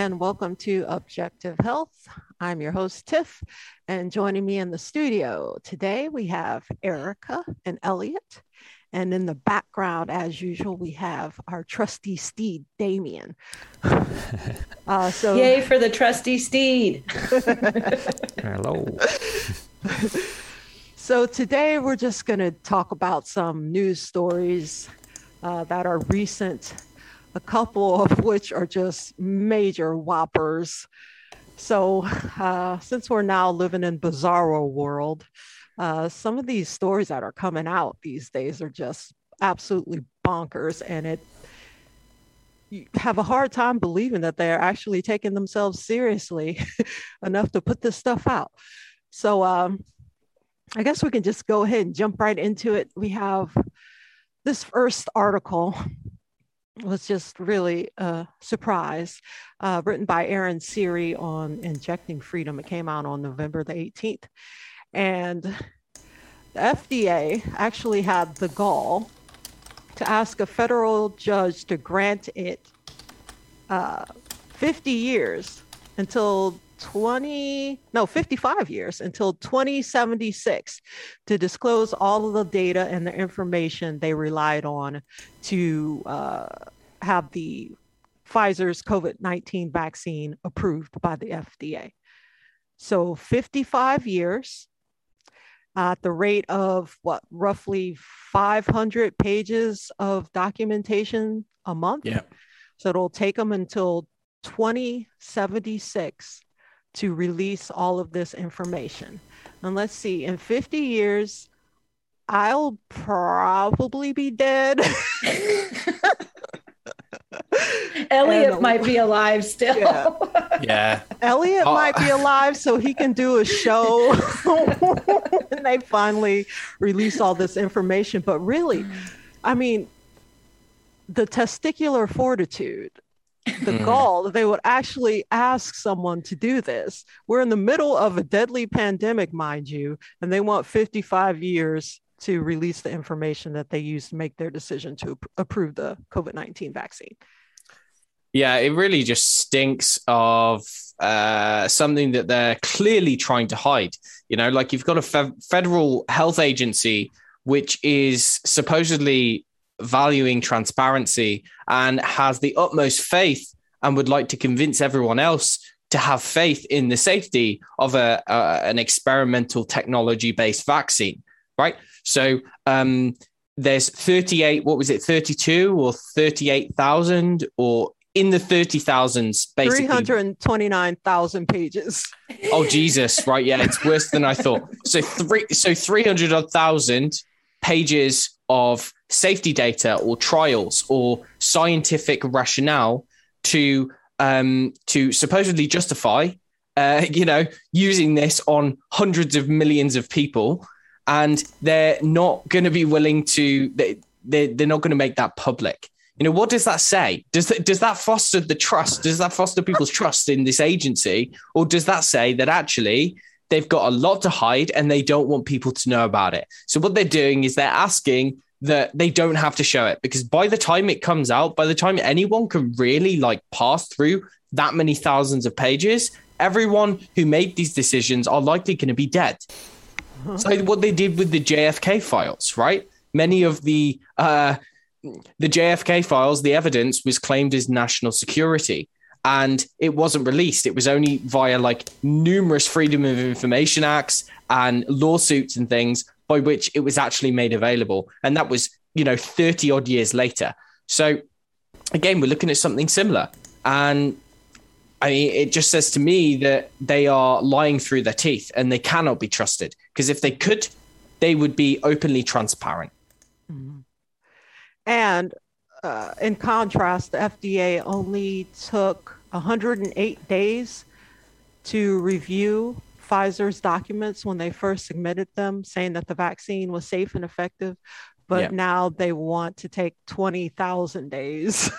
and welcome to Objective Health. I'm your host, Tiff, and joining me in the studio today we have Erica and Elliot. And in the background, as usual, we have our trusty steed, Damien. Uh, so, yay for the trusty steed! Hello. so today we're just going to talk about some news stories uh, that are recent a couple of which are just major whoppers. So, uh, since we're now living in bizarro world, uh, some of these stories that are coming out these days are just absolutely bonkers, and it you have a hard time believing that they're actually taking themselves seriously enough to put this stuff out. So, um, I guess we can just go ahead and jump right into it. We have this first article was just really a surprise, uh, written by Aaron Siri on injecting freedom. It came out on November the 18th. And the FDA actually had the gall to ask a federal judge to grant it uh, 50 years until 20 no 55 years until 2076 to disclose all of the data and the information they relied on to uh, have the pfizer's covid-19 vaccine approved by the fda so 55 years at the rate of what roughly 500 pages of documentation a month? Yeah. So it'll take them until 2076 to release all of this information. And let's see, in 50 years, I'll probably be dead. Elliot and, might be alive still. Yeah. yeah. Elliot oh. might be alive so he can do a show. and they finally release all this information. But really, mm. I mean, the testicular fortitude the mm. gall that they would actually ask someone to do this. We're in the middle of a deadly pandemic, mind you, and they want 55 years to release the information that they used to make their decision to approve the COVID 19 vaccine. Yeah, it really just stinks of uh, something that they're clearly trying to hide. You know, like you've got a fe- federal health agency which is supposedly valuing transparency and has the utmost faith and would like to convince everyone else to have faith in the safety of a, uh, an experimental technology based vaccine, right? So um, there's 38, what was it, 32 or 38,000 or in the 30,000s, basically. 329,000 pages. Oh, Jesus. Right. Yeah. It's worse than I thought. So three, so 300,000 pages of safety data or trials or scientific rationale to um, to supposedly justify, uh, you know, using this on hundreds of millions of people, and they're not going to be willing to. They, they they're not going to make that public. You know, what does that say? Does that, does that foster the trust? Does that foster people's trust in this agency, or does that say that actually they've got a lot to hide and they don't want people to know about it? So what they're doing is they're asking that they don't have to show it because by the time it comes out, by the time anyone can really like pass through that many thousands of pages, everyone who made these decisions are likely going to be dead. Uh-huh. So what they did with the JFK files, right? Many of the uh, the JFK files, the evidence was claimed as national security and it wasn't released. It was only via like numerous Freedom of Information Acts and lawsuits and things by which it was actually made available. And that was, you know, 30 odd years later. So again, we're looking at something similar. And I mean, it just says to me that they are lying through their teeth and they cannot be trusted. Because if they could, they would be openly transparent. Mm-hmm. And uh, in contrast, the FDA only took 108 days to review Pfizer's documents when they first submitted them, saying that the vaccine was safe and effective, but yeah. now they want to take 20,000 days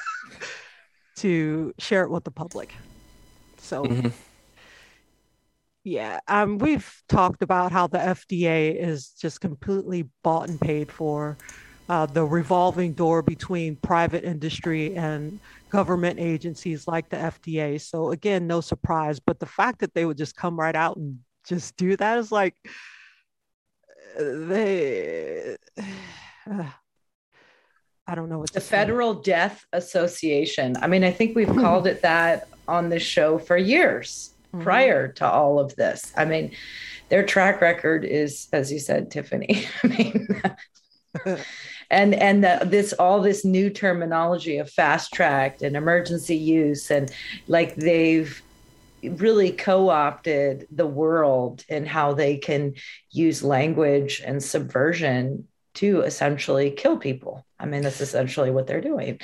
to share it with the public. So, mm-hmm. yeah, um, we've talked about how the FDA is just completely bought and paid for. Uh, the revolving door between private industry and government agencies like the FDA. So again, no surprise. But the fact that they would just come right out and just do that is like they. Uh, I don't know what the Federal Death Association. I mean, I think we've called it that on this show for years mm-hmm. prior to all of this. I mean, their track record is, as you said, Tiffany. I mean, and and the, this all this new terminology of fast tracked and emergency use, and like they've really co-opted the world and how they can use language and subversion to essentially kill people. I mean, that's essentially what they're doing.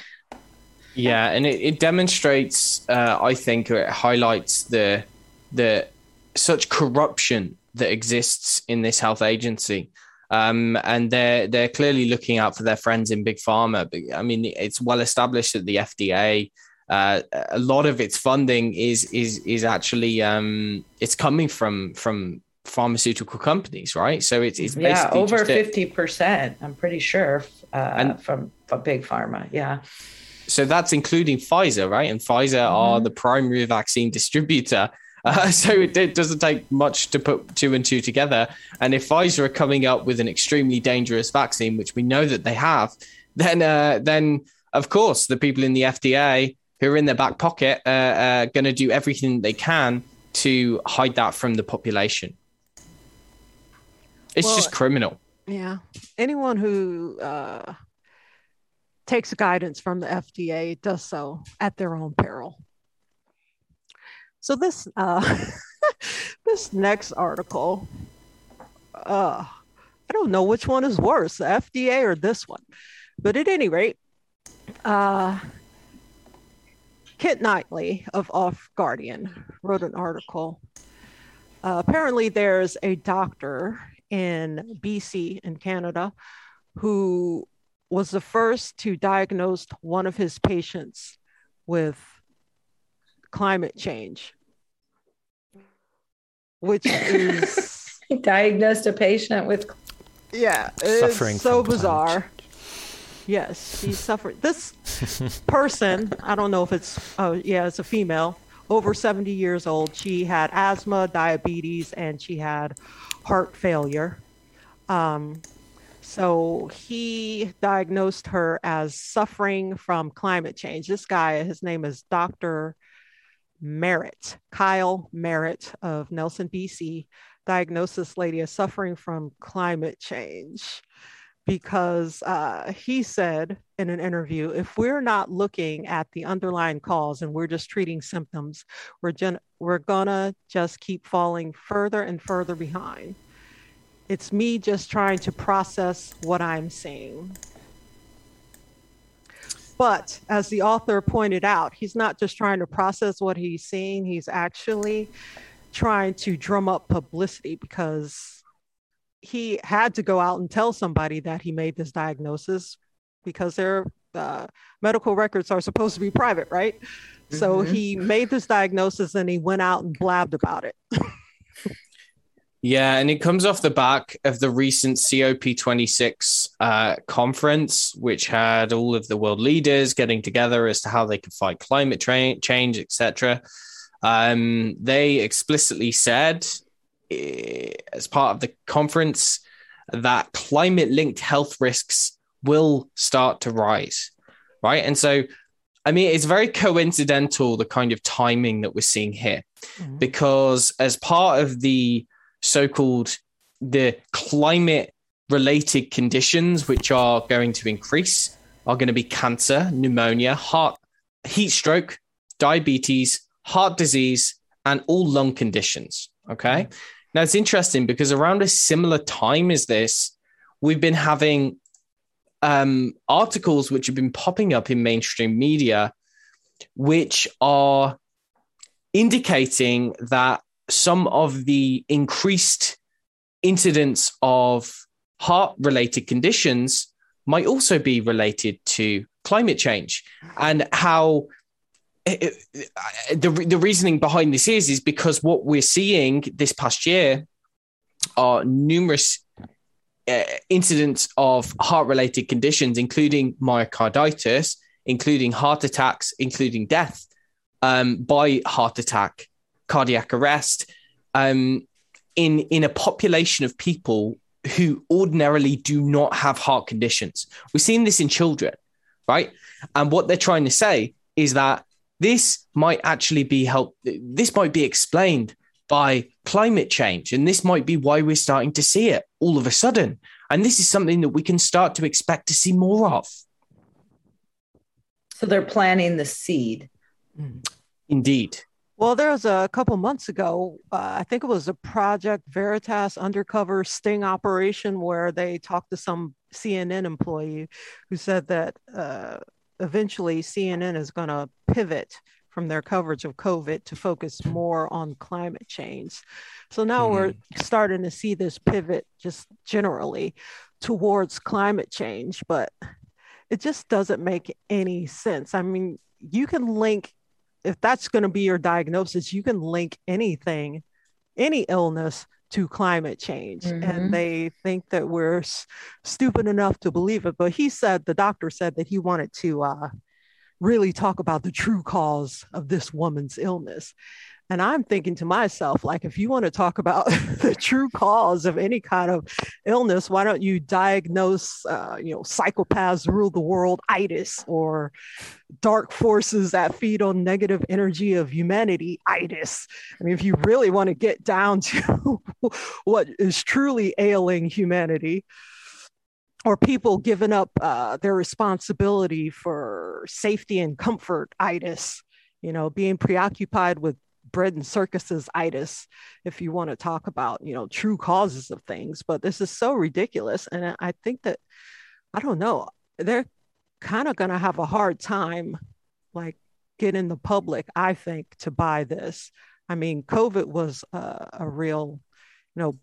Yeah, and it, it demonstrates, uh, I think, it highlights the the such corruption that exists in this health agency. Um, and they're they're clearly looking out for their friends in big pharma. I mean, it's well established that the FDA, uh, a lot of its funding is is is actually um, it's coming from from pharmaceutical companies, right? So it's it's yeah over fifty percent. I'm pretty sure uh, and, from from big pharma. Yeah. So that's including Pfizer, right? And Pfizer mm-hmm. are the primary vaccine distributor. Uh, so it, it, doesn't take much to put two and two together. And if Pfizer are coming up with an extremely dangerous vaccine, which we know that they have, then uh, then of course the people in the FDA who are in their back pocket uh, are going to do everything they can to hide that from the population. It's well, just criminal. Yeah. Anyone who uh, takes guidance from the FDA does so at their own peril. So this uh, this next article, uh, I don't know which one is worse, the FDA or this one, but at any rate, uh, Kit Knightley of Off Guardian wrote an article. Uh, apparently, there's a doctor in BC in Canada who was the first to diagnose one of his patients with climate change, which is he diagnosed a patient with yeah, suffering so bizarre. Yes, he suffered. This person, I don't know if it's oh yeah, it's a female, over 70 years old. She had asthma, diabetes, and she had heart failure. Um, so he diagnosed her as suffering from climate change. This guy, his name is Dr. Merritt, Kyle Merritt of Nelson, BC, diagnosed this lady as suffering from climate change because uh, he said in an interview if we're not looking at the underlying cause and we're just treating symptoms, we're, gen- we're gonna just keep falling further and further behind. It's me just trying to process what I'm seeing. But as the author pointed out, he's not just trying to process what he's seeing, he's actually trying to drum up publicity because he had to go out and tell somebody that he made this diagnosis because their uh, medical records are supposed to be private, right? Mm-hmm. So he made this diagnosis and he went out and blabbed about it. Yeah, and it comes off the back of the recent COP26 uh, conference, which had all of the world leaders getting together as to how they could fight climate tra- change, etc. Um, they explicitly said, uh, as part of the conference, that climate linked health risks will start to rise. Right. And so, I mean, it's very coincidental the kind of timing that we're seeing here, mm-hmm. because as part of the so-called the climate related conditions which are going to increase are going to be cancer, pneumonia, heart, heat stroke, diabetes, heart disease, and all lung conditions. Okay. Now it's interesting because around a similar time as this, we've been having um, articles which have been popping up in mainstream media, which are indicating that some of the increased incidence of heart related conditions might also be related to climate change and how it, the, the reasoning behind this is is because what we're seeing this past year are numerous uh, incidence of heart related conditions, including myocarditis, including heart attacks, including death um, by heart attack, cardiac arrest, um, in, in a population of people who ordinarily do not have heart conditions. We've seen this in children, right? And what they're trying to say is that this might actually be help. This might be explained by climate change, and this might be why we're starting to see it all of a sudden. And this is something that we can start to expect to see more of. So they're planting the seed. Indeed. Well, there was a couple months ago, uh, I think it was a Project Veritas undercover sting operation where they talked to some CNN employee who said that uh, eventually CNN is going to pivot from their coverage of COVID to focus more on climate change. So now mm-hmm. we're starting to see this pivot just generally towards climate change, but it just doesn't make any sense. I mean, you can link if that's going to be your diagnosis, you can link anything, any illness to climate change. Mm-hmm. And they think that we're s- stupid enough to believe it. But he said, the doctor said that he wanted to uh, really talk about the true cause of this woman's illness. And I'm thinking to myself, like, if you want to talk about the true cause of any kind of illness, why don't you diagnose, uh, you know, psychopaths rule the world itis or dark forces that feed on negative energy of humanity itis? I mean, if you really want to get down to what is truly ailing humanity, or people giving up uh, their responsibility for safety and comfort itis you know being preoccupied with bread and circuses itis if you want to talk about you know true causes of things but this is so ridiculous and i think that i don't know they're kind of going to have a hard time like getting the public i think to buy this. I mean covid was a, a real you know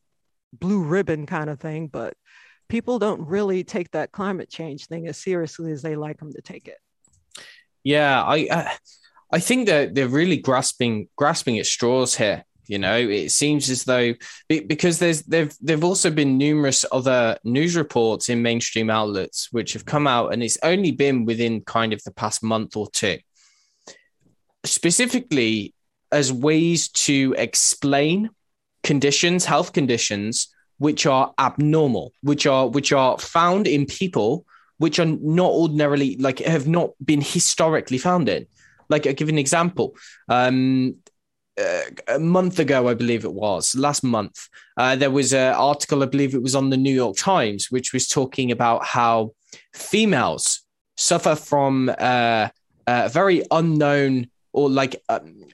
blue ribbon kind of thing but people don't really take that climate change thing as seriously as they like them to take it. Yeah i uh I think that they're really grasping grasping at straws here. You know, it seems as though because there's there've there've also been numerous other news reports in mainstream outlets which have come out, and it's only been within kind of the past month or two, specifically as ways to explain conditions, health conditions which are abnormal, which are which are found in people which are not ordinarily like have not been historically found in. Like, I'll give an example. Um, uh, a month ago, I believe it was last month, uh, there was an article, I believe it was on the New York Times, which was talking about how females suffer from uh, a very unknown or like um,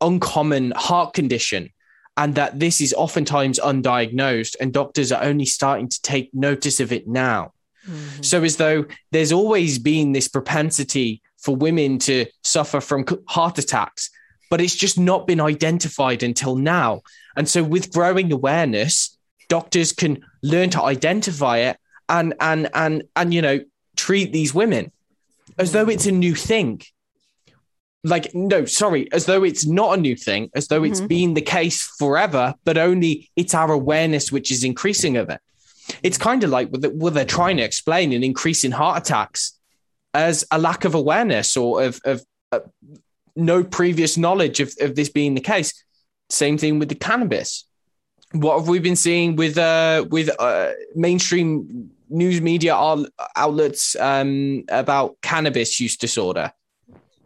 uncommon heart condition. And that this is oftentimes undiagnosed, and doctors are only starting to take notice of it now. Mm-hmm. So, as though there's always been this propensity for women to suffer from heart attacks, but it's just not been identified until now. And so, with growing awareness, doctors can learn to identify it and and and and you know treat these women as though it's a new thing. Like no, sorry, as though it's not a new thing, as though mm-hmm. it's been the case forever, but only it's our awareness which is increasing of it. It's kind of like what they're trying to explain an increase in heart attacks as a lack of awareness or of, of uh, no previous knowledge of, of this being the case. Same thing with the cannabis. What have we been seeing with uh, with uh, mainstream news media outlets um, about cannabis use disorder?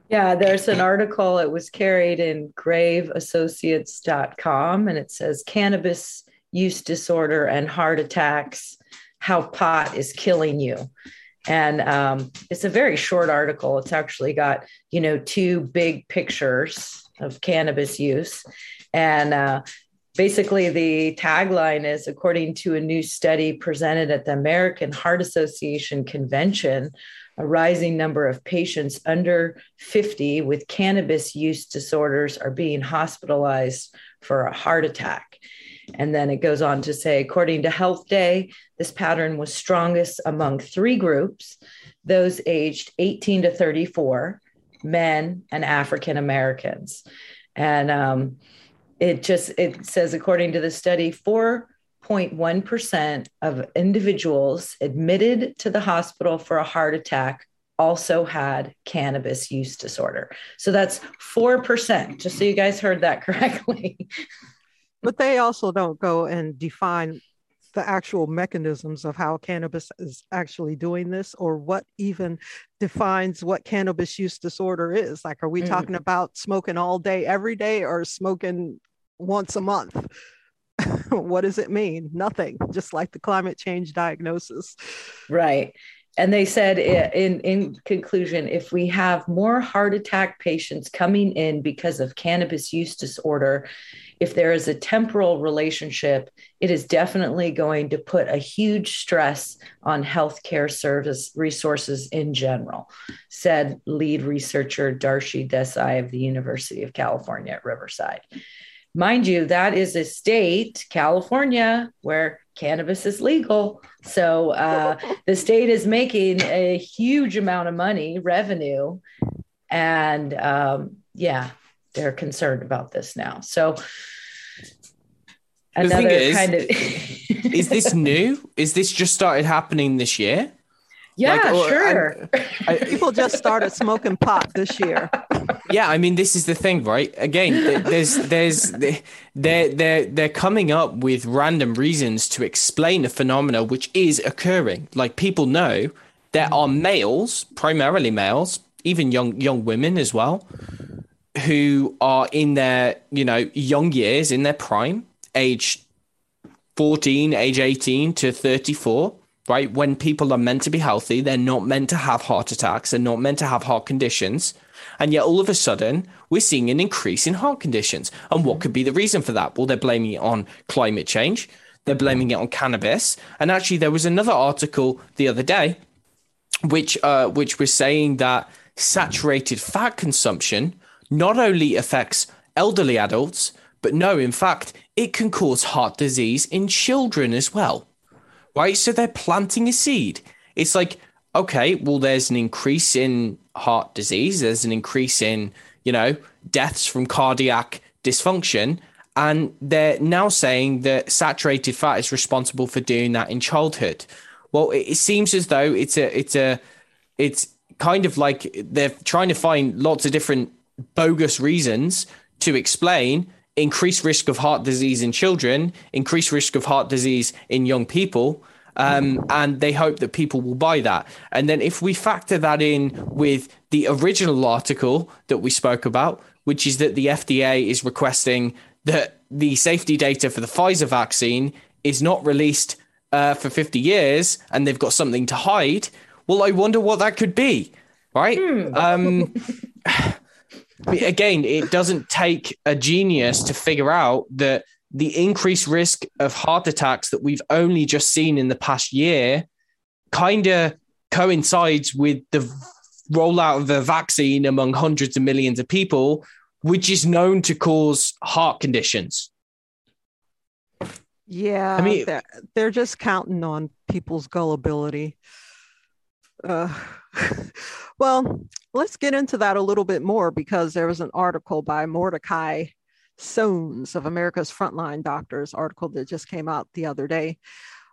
Yeah, there's an article. It was carried in graveassociates.com and it says cannabis use disorder and heart attacks, how pot is killing you. And um, it's a very short article. It's actually got, you know, two big pictures of cannabis use. And uh, basically, the tagline is according to a new study presented at the American Heart Association convention, a rising number of patients under 50 with cannabis use disorders are being hospitalized for a heart attack. And then it goes on to say, according to Health Day, this pattern was strongest among three groups those aged 18 to 34, men, and African Americans. And um, it just it says, according to the study, four 0.1% of individuals admitted to the hospital for a heart attack also had cannabis use disorder. So that's 4%, just so you guys heard that correctly. But they also don't go and define the actual mechanisms of how cannabis is actually doing this or what even defines what cannabis use disorder is. Like, are we mm. talking about smoking all day, every day, or smoking once a month? what does it mean? Nothing, just like the climate change diagnosis. Right. And they said in, in conclusion, if we have more heart attack patients coming in because of cannabis use disorder, if there is a temporal relationship, it is definitely going to put a huge stress on healthcare service resources in general, said lead researcher Darshi Desai of the University of California at Riverside. Mind you, that is a state, California, where cannabis is legal. So uh, the state is making a huge amount of money, revenue. And um, yeah, they're concerned about this now. So another is, kind of is this new? Is this just started happening this year? Yeah, like, sure. I, I, people just started smoking pot this year. Yeah, I mean, this is the thing, right? Again, there's, there's, they're, they're, they're coming up with random reasons to explain a phenomena which is occurring. Like people know there are males, primarily males, even young young women as well, who are in their you know young years, in their prime, age 14, age 18 to 34 right? When people are meant to be healthy, they're not meant to have heart attacks, they're not meant to have heart conditions. And yet, all of a sudden, we're seeing an increase in heart conditions. And what could be the reason for that? Well, they're blaming it on climate change, they're blaming it on cannabis. And actually, there was another article the other day which, uh, which was saying that saturated fat consumption not only affects elderly adults, but no, in fact, it can cause heart disease in children as well right? So they're planting a seed. It's like, okay, well, there's an increase in heart disease, there's an increase in, you know, deaths from cardiac dysfunction. And they're now saying that saturated fat is responsible for doing that in childhood. Well, it, seems as though it's a, it's a, it's kind of like they're trying to find lots of different bogus reasons to explain increased risk of heart disease in children, increased risk of heart disease in young people. Um, and they hope that people will buy that. And then if we factor that in with the original article that we spoke about, which is that the FDA is requesting that the safety data for the Pfizer vaccine is not released uh, for 50 years and they've got something to hide. Well, I wonder what that could be, right? Hmm. Um, again, it doesn't take a genius to figure out that the increased risk of heart attacks that we've only just seen in the past year kind of coincides with the rollout of a vaccine among hundreds of millions of people, which is known to cause heart conditions. Yeah, I mean, they're, they're just counting on people's gullibility. Uh, well, let's get into that a little bit more because there was an article by Mordechai Sones of America's Frontline Doctors article that just came out the other day.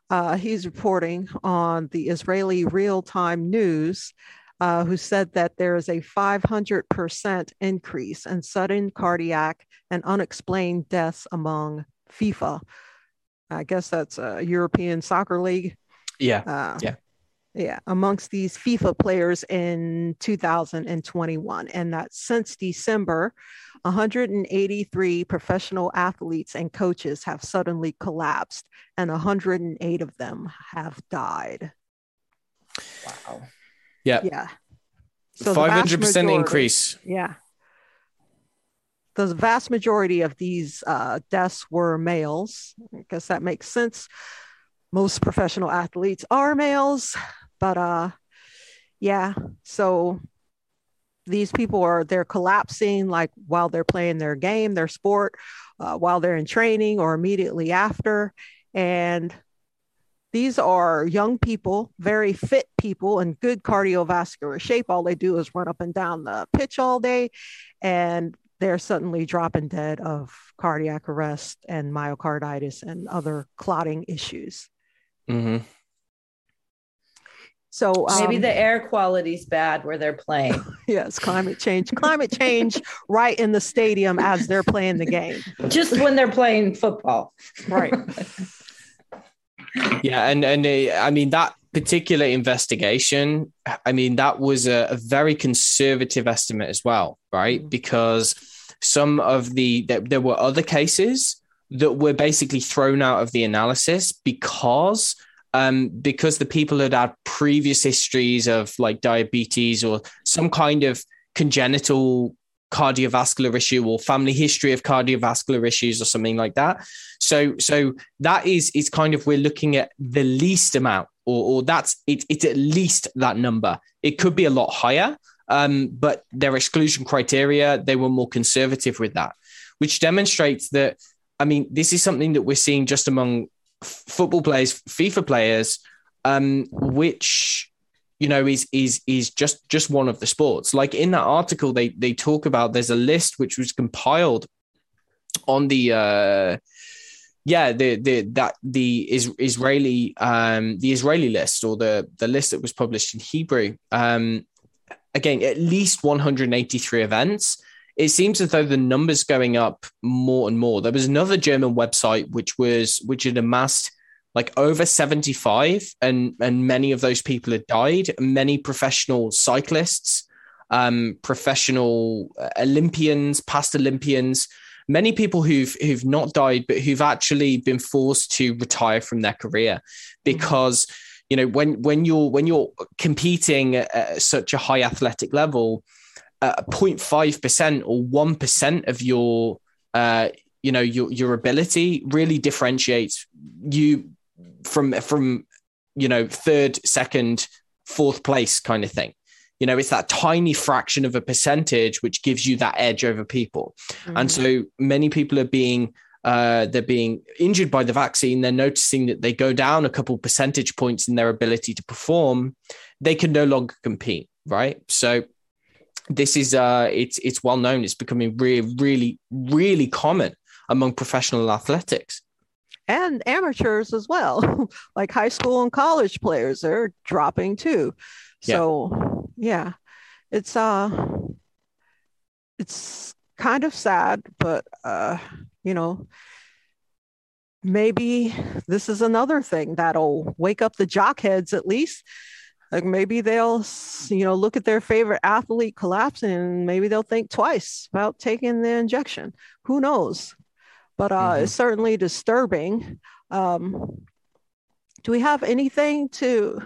Uh, he's reporting on the Israeli real time news, uh, who said that there is a 500% increase in sudden cardiac and unexplained deaths among FIFA. I guess that's a European Soccer League. Yeah. Uh, yeah. Yeah, amongst these FIFA players in 2021. And that since December, 183 professional athletes and coaches have suddenly collapsed, and 108 of them have died. Wow. Yeah. Yeah. So 500% majority, increase. Yeah. The vast majority of these uh, deaths were males. I guess that makes sense. Most professional athletes are males, but uh, yeah. So these people are they're collapsing like while they're playing their game, their sport, uh, while they're in training or immediately after, and these are young people, very fit people in good cardiovascular shape. All they do is run up and down the pitch all day. And they're suddenly dropping dead of cardiac arrest and myocarditis and other clotting issues. Mm-hmm. So um, maybe the air quality's bad where they're playing. yes, climate change. Climate change right in the stadium as they're playing the game. Just when they're playing football. Right. yeah, and and uh, I mean that particular investigation, I mean that was a, a very conservative estimate as well, right? Mm-hmm. Because some of the there, there were other cases that were basically thrown out of the analysis because um, because the people had had previous histories of like diabetes or some kind of congenital cardiovascular issue or family history of cardiovascular issues or something like that. So, so that is is kind of we're looking at the least amount, or, or that's it, it's at least that number. It could be a lot higher, um, but their exclusion criteria they were more conservative with that, which demonstrates that. I mean, this is something that we're seeing just among football players, FIFA players, um, which you know is is is just just one of the sports. Like in that article, they they talk about there's a list which was compiled on the uh, yeah the the that the is Israeli um, the Israeli list or the the list that was published in Hebrew. Um, again, at least 183 events it seems as though the numbers going up more and more. There was another German website which was which had amassed like over 75 and and many of those people had died. Many professional cyclists um, professional uh, olympians past olympians many people who've who've not died but who've actually been forced to retire from their career. Because you know when when you're when you're competing at such a high athletic level uh, 0.5% or 1% of your uh, you know your your ability really differentiates you from from you know third second fourth place kind of thing. You know it's that tiny fraction of a percentage which gives you that edge over people. Mm-hmm. and so many people are being uh, they're being injured by the vaccine. They're noticing that they go down a couple percentage points in their ability to perform. They can no longer compete right? So this is uh it's it's well known. It's becoming really really really common among professional athletics. And amateurs as well. Like high school and college players are dropping too. So yeah, yeah it's uh it's kind of sad but uh you know maybe this is another thing that'll wake up the jock heads at least like maybe they'll you know look at their favorite athlete collapsing and maybe they'll think twice about taking the injection. Who knows? But uh, mm-hmm. it's certainly disturbing. Um, do we have anything to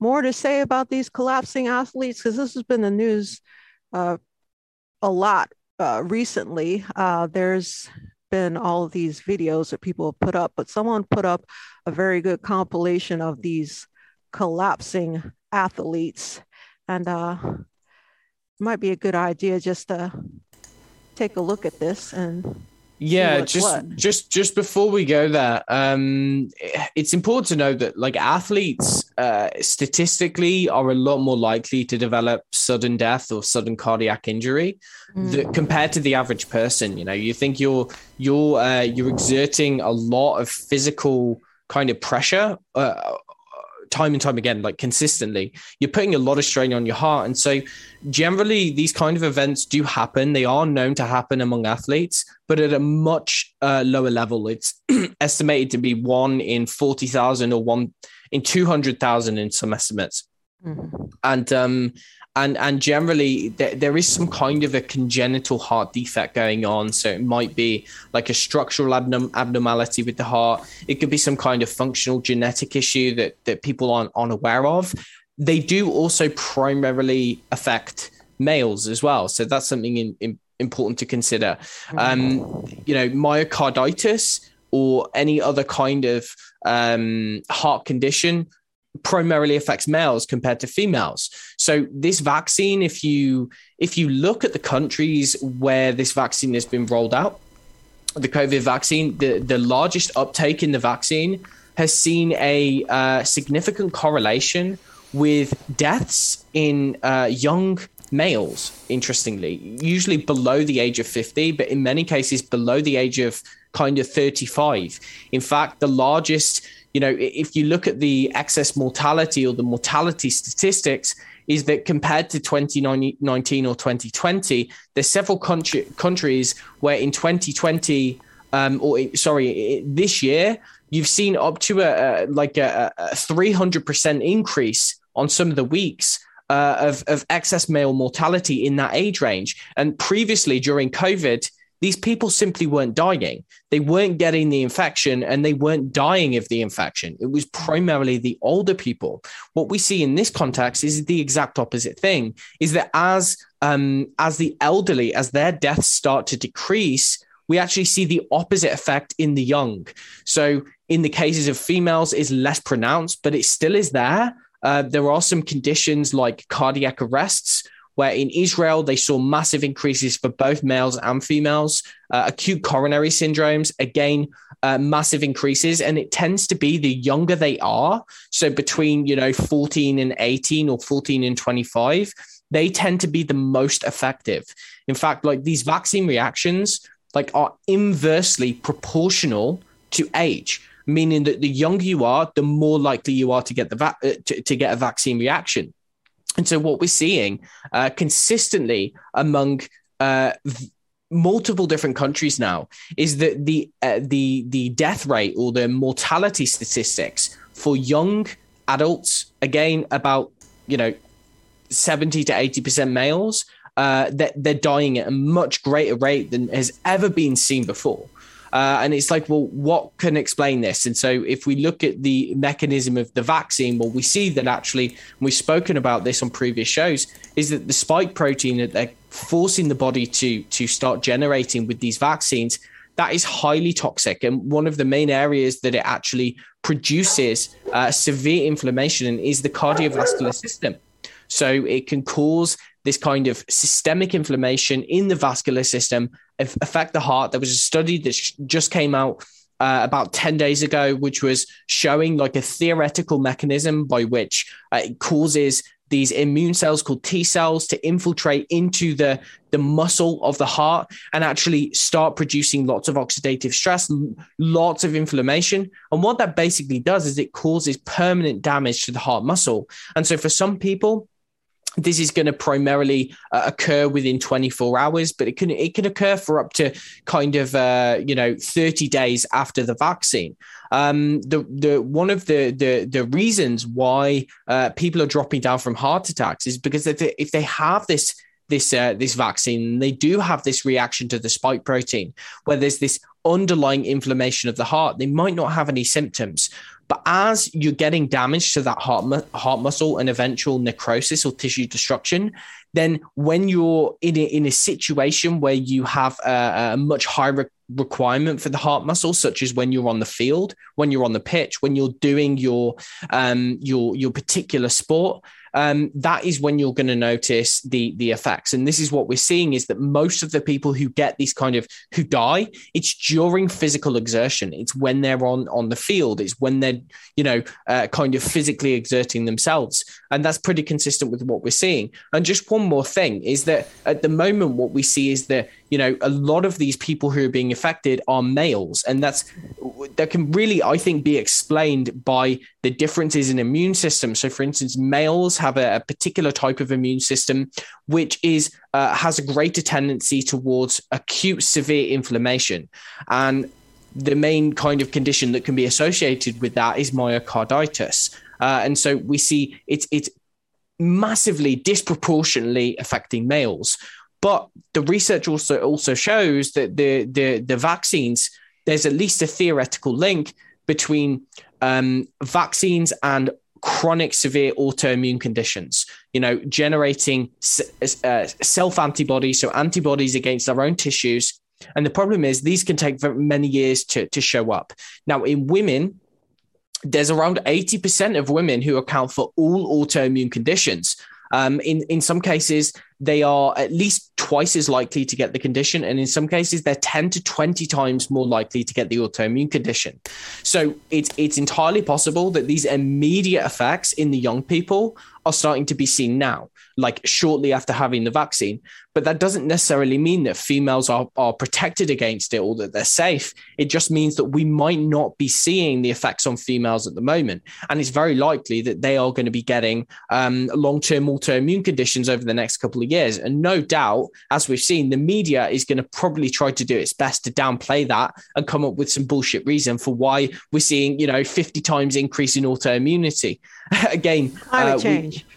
more to say about these collapsing athletes? Because this has been the news uh, a lot uh, recently. Uh, there's been all of these videos that people have put up but someone put up a very good compilation of these collapsing athletes. And uh, it might be a good idea just to take a look at this and yeah just what. just just before we go there um it's important to know that like athletes uh statistically are a lot more likely to develop sudden death or sudden cardiac injury mm. that, compared to the average person you know you think you're you're uh, you're exerting a lot of physical kind of pressure uh, time and time again, like consistently, you're putting a lot of strain on your heart. And so, generally, these kind of events do happen. They are known to happen among athletes, but at a much uh, lower level. It's estimated to be one in 40,000 or one in 200,000 in some estimates. Mm-hmm. And um, and and generally there, there is some kind of a congenital heart defect going on. So it might be like a structural abnorm- abnormality with the heart. It could be some kind of functional genetic issue that that people aren't unaware of. They do also primarily affect males as well. So that's something in, in, important to consider. Um, you know myocarditis or any other kind of um, heart condition primarily affects males compared to females. So this vaccine, if you if you look at the countries where this vaccine has been rolled out, the COVID vaccine, the, the largest uptake in the vaccine has seen a uh, significant correlation with deaths in uh, young males, interestingly, usually below the age of 50, but in many cases below the age of kind of 35. In fact, the largest, you know, if you look at the excess mortality or the mortality statistics, is that compared to 2019 or 2020, there's several country, countries where in 2020, um, or sorry, this year, you've seen up to a, a like a, a 300% increase on some of the weeks uh, of, of excess male mortality in that age range. And previously during COVID, these people simply weren't dying. They weren't getting the infection and they weren't dying of the infection. It was primarily the older people. What we see in this context is the exact opposite thing is that as um, as the elderly, as their deaths start to decrease, we actually see the opposite effect in the young. So in the cases of females is less pronounced, but it still is there. Uh, there are some conditions like cardiac arrests, where in Israel they saw massive increases for both males and females. Uh, acute coronary syndromes, again, uh, massive increases, and it tends to be the younger they are. So between you know 14 and 18 or 14 and 25, they tend to be the most effective. In fact, like these vaccine reactions, like are inversely proportional to age meaning that the younger you are, the more likely you are to get the va- uh, to, to, get a vaccine reaction. And so, what we're seeing uh, consistently among uh, v- multiple different countries now is that the uh, the the death rate or the mortality statistics for young adults, again about you know seventy to eighty percent males, uh, that they're dying at a much greater rate than has ever been seen before. Uh, and it's like, well, what can explain this? And so, if we look at the mechanism of the vaccine, well, we see that actually, we've spoken about this on previous shows, is that the spike protein that they're forcing the body to to start generating with these vaccines that is highly toxic. And one of the main areas that it actually produces uh, severe inflammation is the cardiovascular system. So it can cause this kind of systemic inflammation in the vascular system affect the heart. There was a study that just came out uh, about 10 days ago, which was showing like a theoretical mechanism by which uh, it causes these immune cells called T cells to infiltrate into the, the muscle of the heart and actually start producing lots of oxidative stress, lots of inflammation. And what that basically does is it causes permanent damage to the heart muscle. And so for some people, this is going to primarily uh, occur within 24 hours but it can it can occur for up to kind of uh, you know 30 days after the vaccine. Um, the the one of the the the reasons why uh, people are dropping down from heart attacks is because if they, if they have this this uh, this vaccine they do have this reaction to the spike protein where there's this underlying inflammation of the heart. They might not have any symptoms but as you're getting damage to that heart, mu- heart muscle and eventual necrosis or tissue destruction, then when you're in a, in a situation where you have a, a much higher requirement for the heart muscle, such as when you're on the field, when you're on the pitch, when you're doing your um, your your particular sport, um, that is when you're going to notice the the effects. And this is what we're seeing is that most of the people who get these kind of who die, it's during physical exertion. It's when they're on on the field. It's when they're you know uh, kind of physically exerting themselves, and that's pretty consistent with what we're seeing. And just one more thing is that at the moment, what we see is that you know a lot of these people who are being affected are males, and that's that can really, I think, be explained by the differences in immune systems. So, for instance, males have a, a particular type of immune system which is uh, has a greater tendency towards acute severe inflammation, and the main kind of condition that can be associated with that is myocarditis. Uh, and so we see it's it's massively disproportionately affecting males. But the research also also shows that the the the vaccines there's at least a theoretical link between um, vaccines and chronic severe autoimmune conditions you know generating uh, self antibodies so antibodies against our own tissues. And the problem is these can take many years to, to show up. Now in women there's around 80% of women who account for all autoimmune conditions. Um, in in some cases, they are at least twice as likely to get the condition, and in some cases, they're ten to twenty times more likely to get the autoimmune condition. So it's it's entirely possible that these immediate effects in the young people are starting to be seen now, like shortly after having the vaccine. But that doesn't necessarily mean that females are, are protected against it or that they're safe. It just means that we might not be seeing the effects on females at the moment. And it's very likely that they are going to be getting um, long term autoimmune conditions over the next couple of years. And no doubt, as we've seen, the media is going to probably try to do its best to downplay that and come up with some bullshit reason for why we're seeing, you know, 50 times increase in autoimmunity. Again, climate uh, change. We,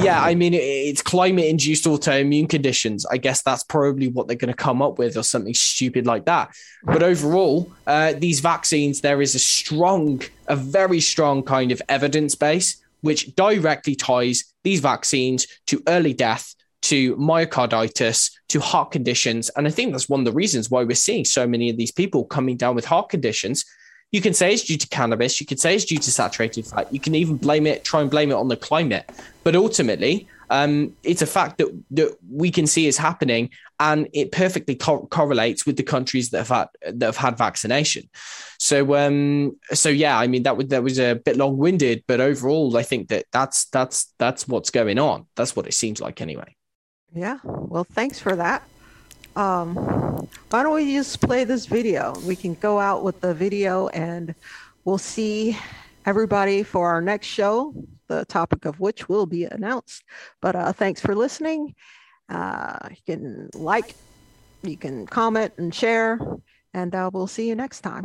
yeah, I mean, it's climate induced autoimmune conditions. I guess that's probably what they're going to come up with or something stupid like that. But overall, uh, these vaccines, there is a strong, a very strong kind of evidence base which directly ties these vaccines to early death, to myocarditis, to heart conditions. And I think that's one of the reasons why we're seeing so many of these people coming down with heart conditions you can say it's due to cannabis. You can say it's due to saturated fat. You can even blame it, try and blame it on the climate. But ultimately, um, it's a fact that, that we can see is happening, and it perfectly co- correlates with the countries that have had that have had vaccination. So, um, so yeah, I mean that was that was a bit long winded, but overall, I think that that's that's that's what's going on. That's what it seems like, anyway. Yeah. Well, thanks for that um, why don't we just play this video? We can go out with the video and we'll see everybody for our next show, the topic of which will be announced. But uh, thanks for listening. Uh, you can like, you can comment and share, and uh, we'll see you next time.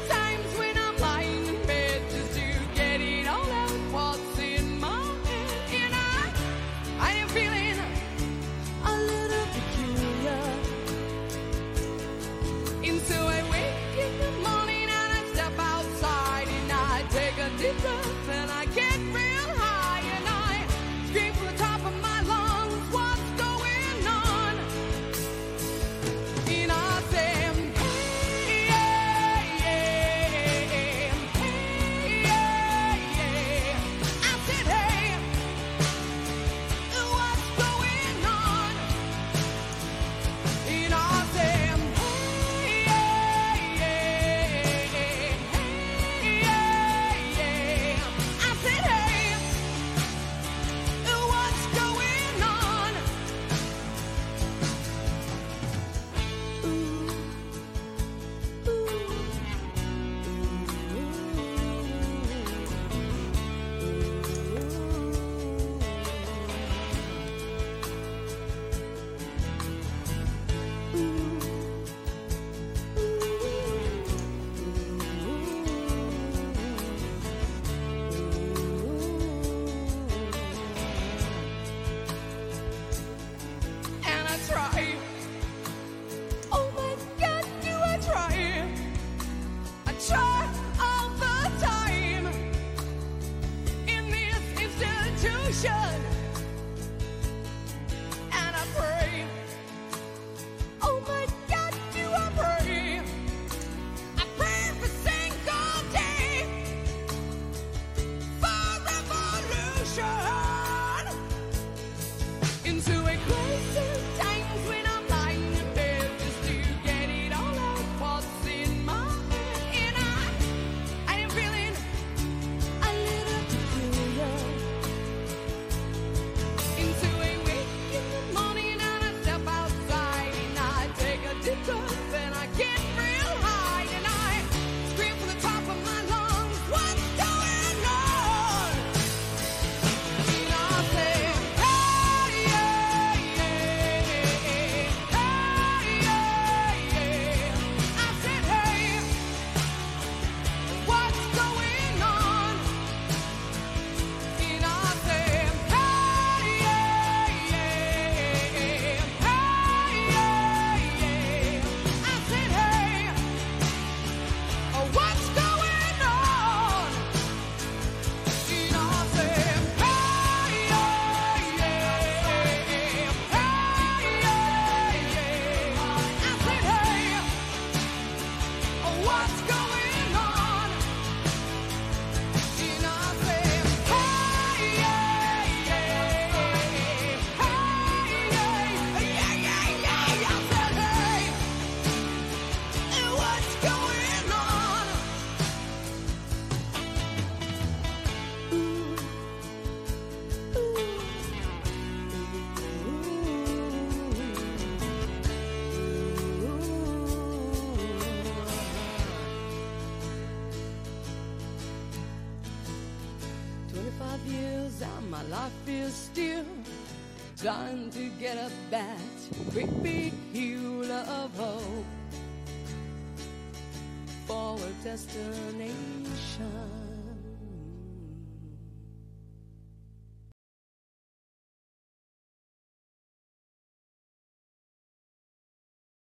Destination.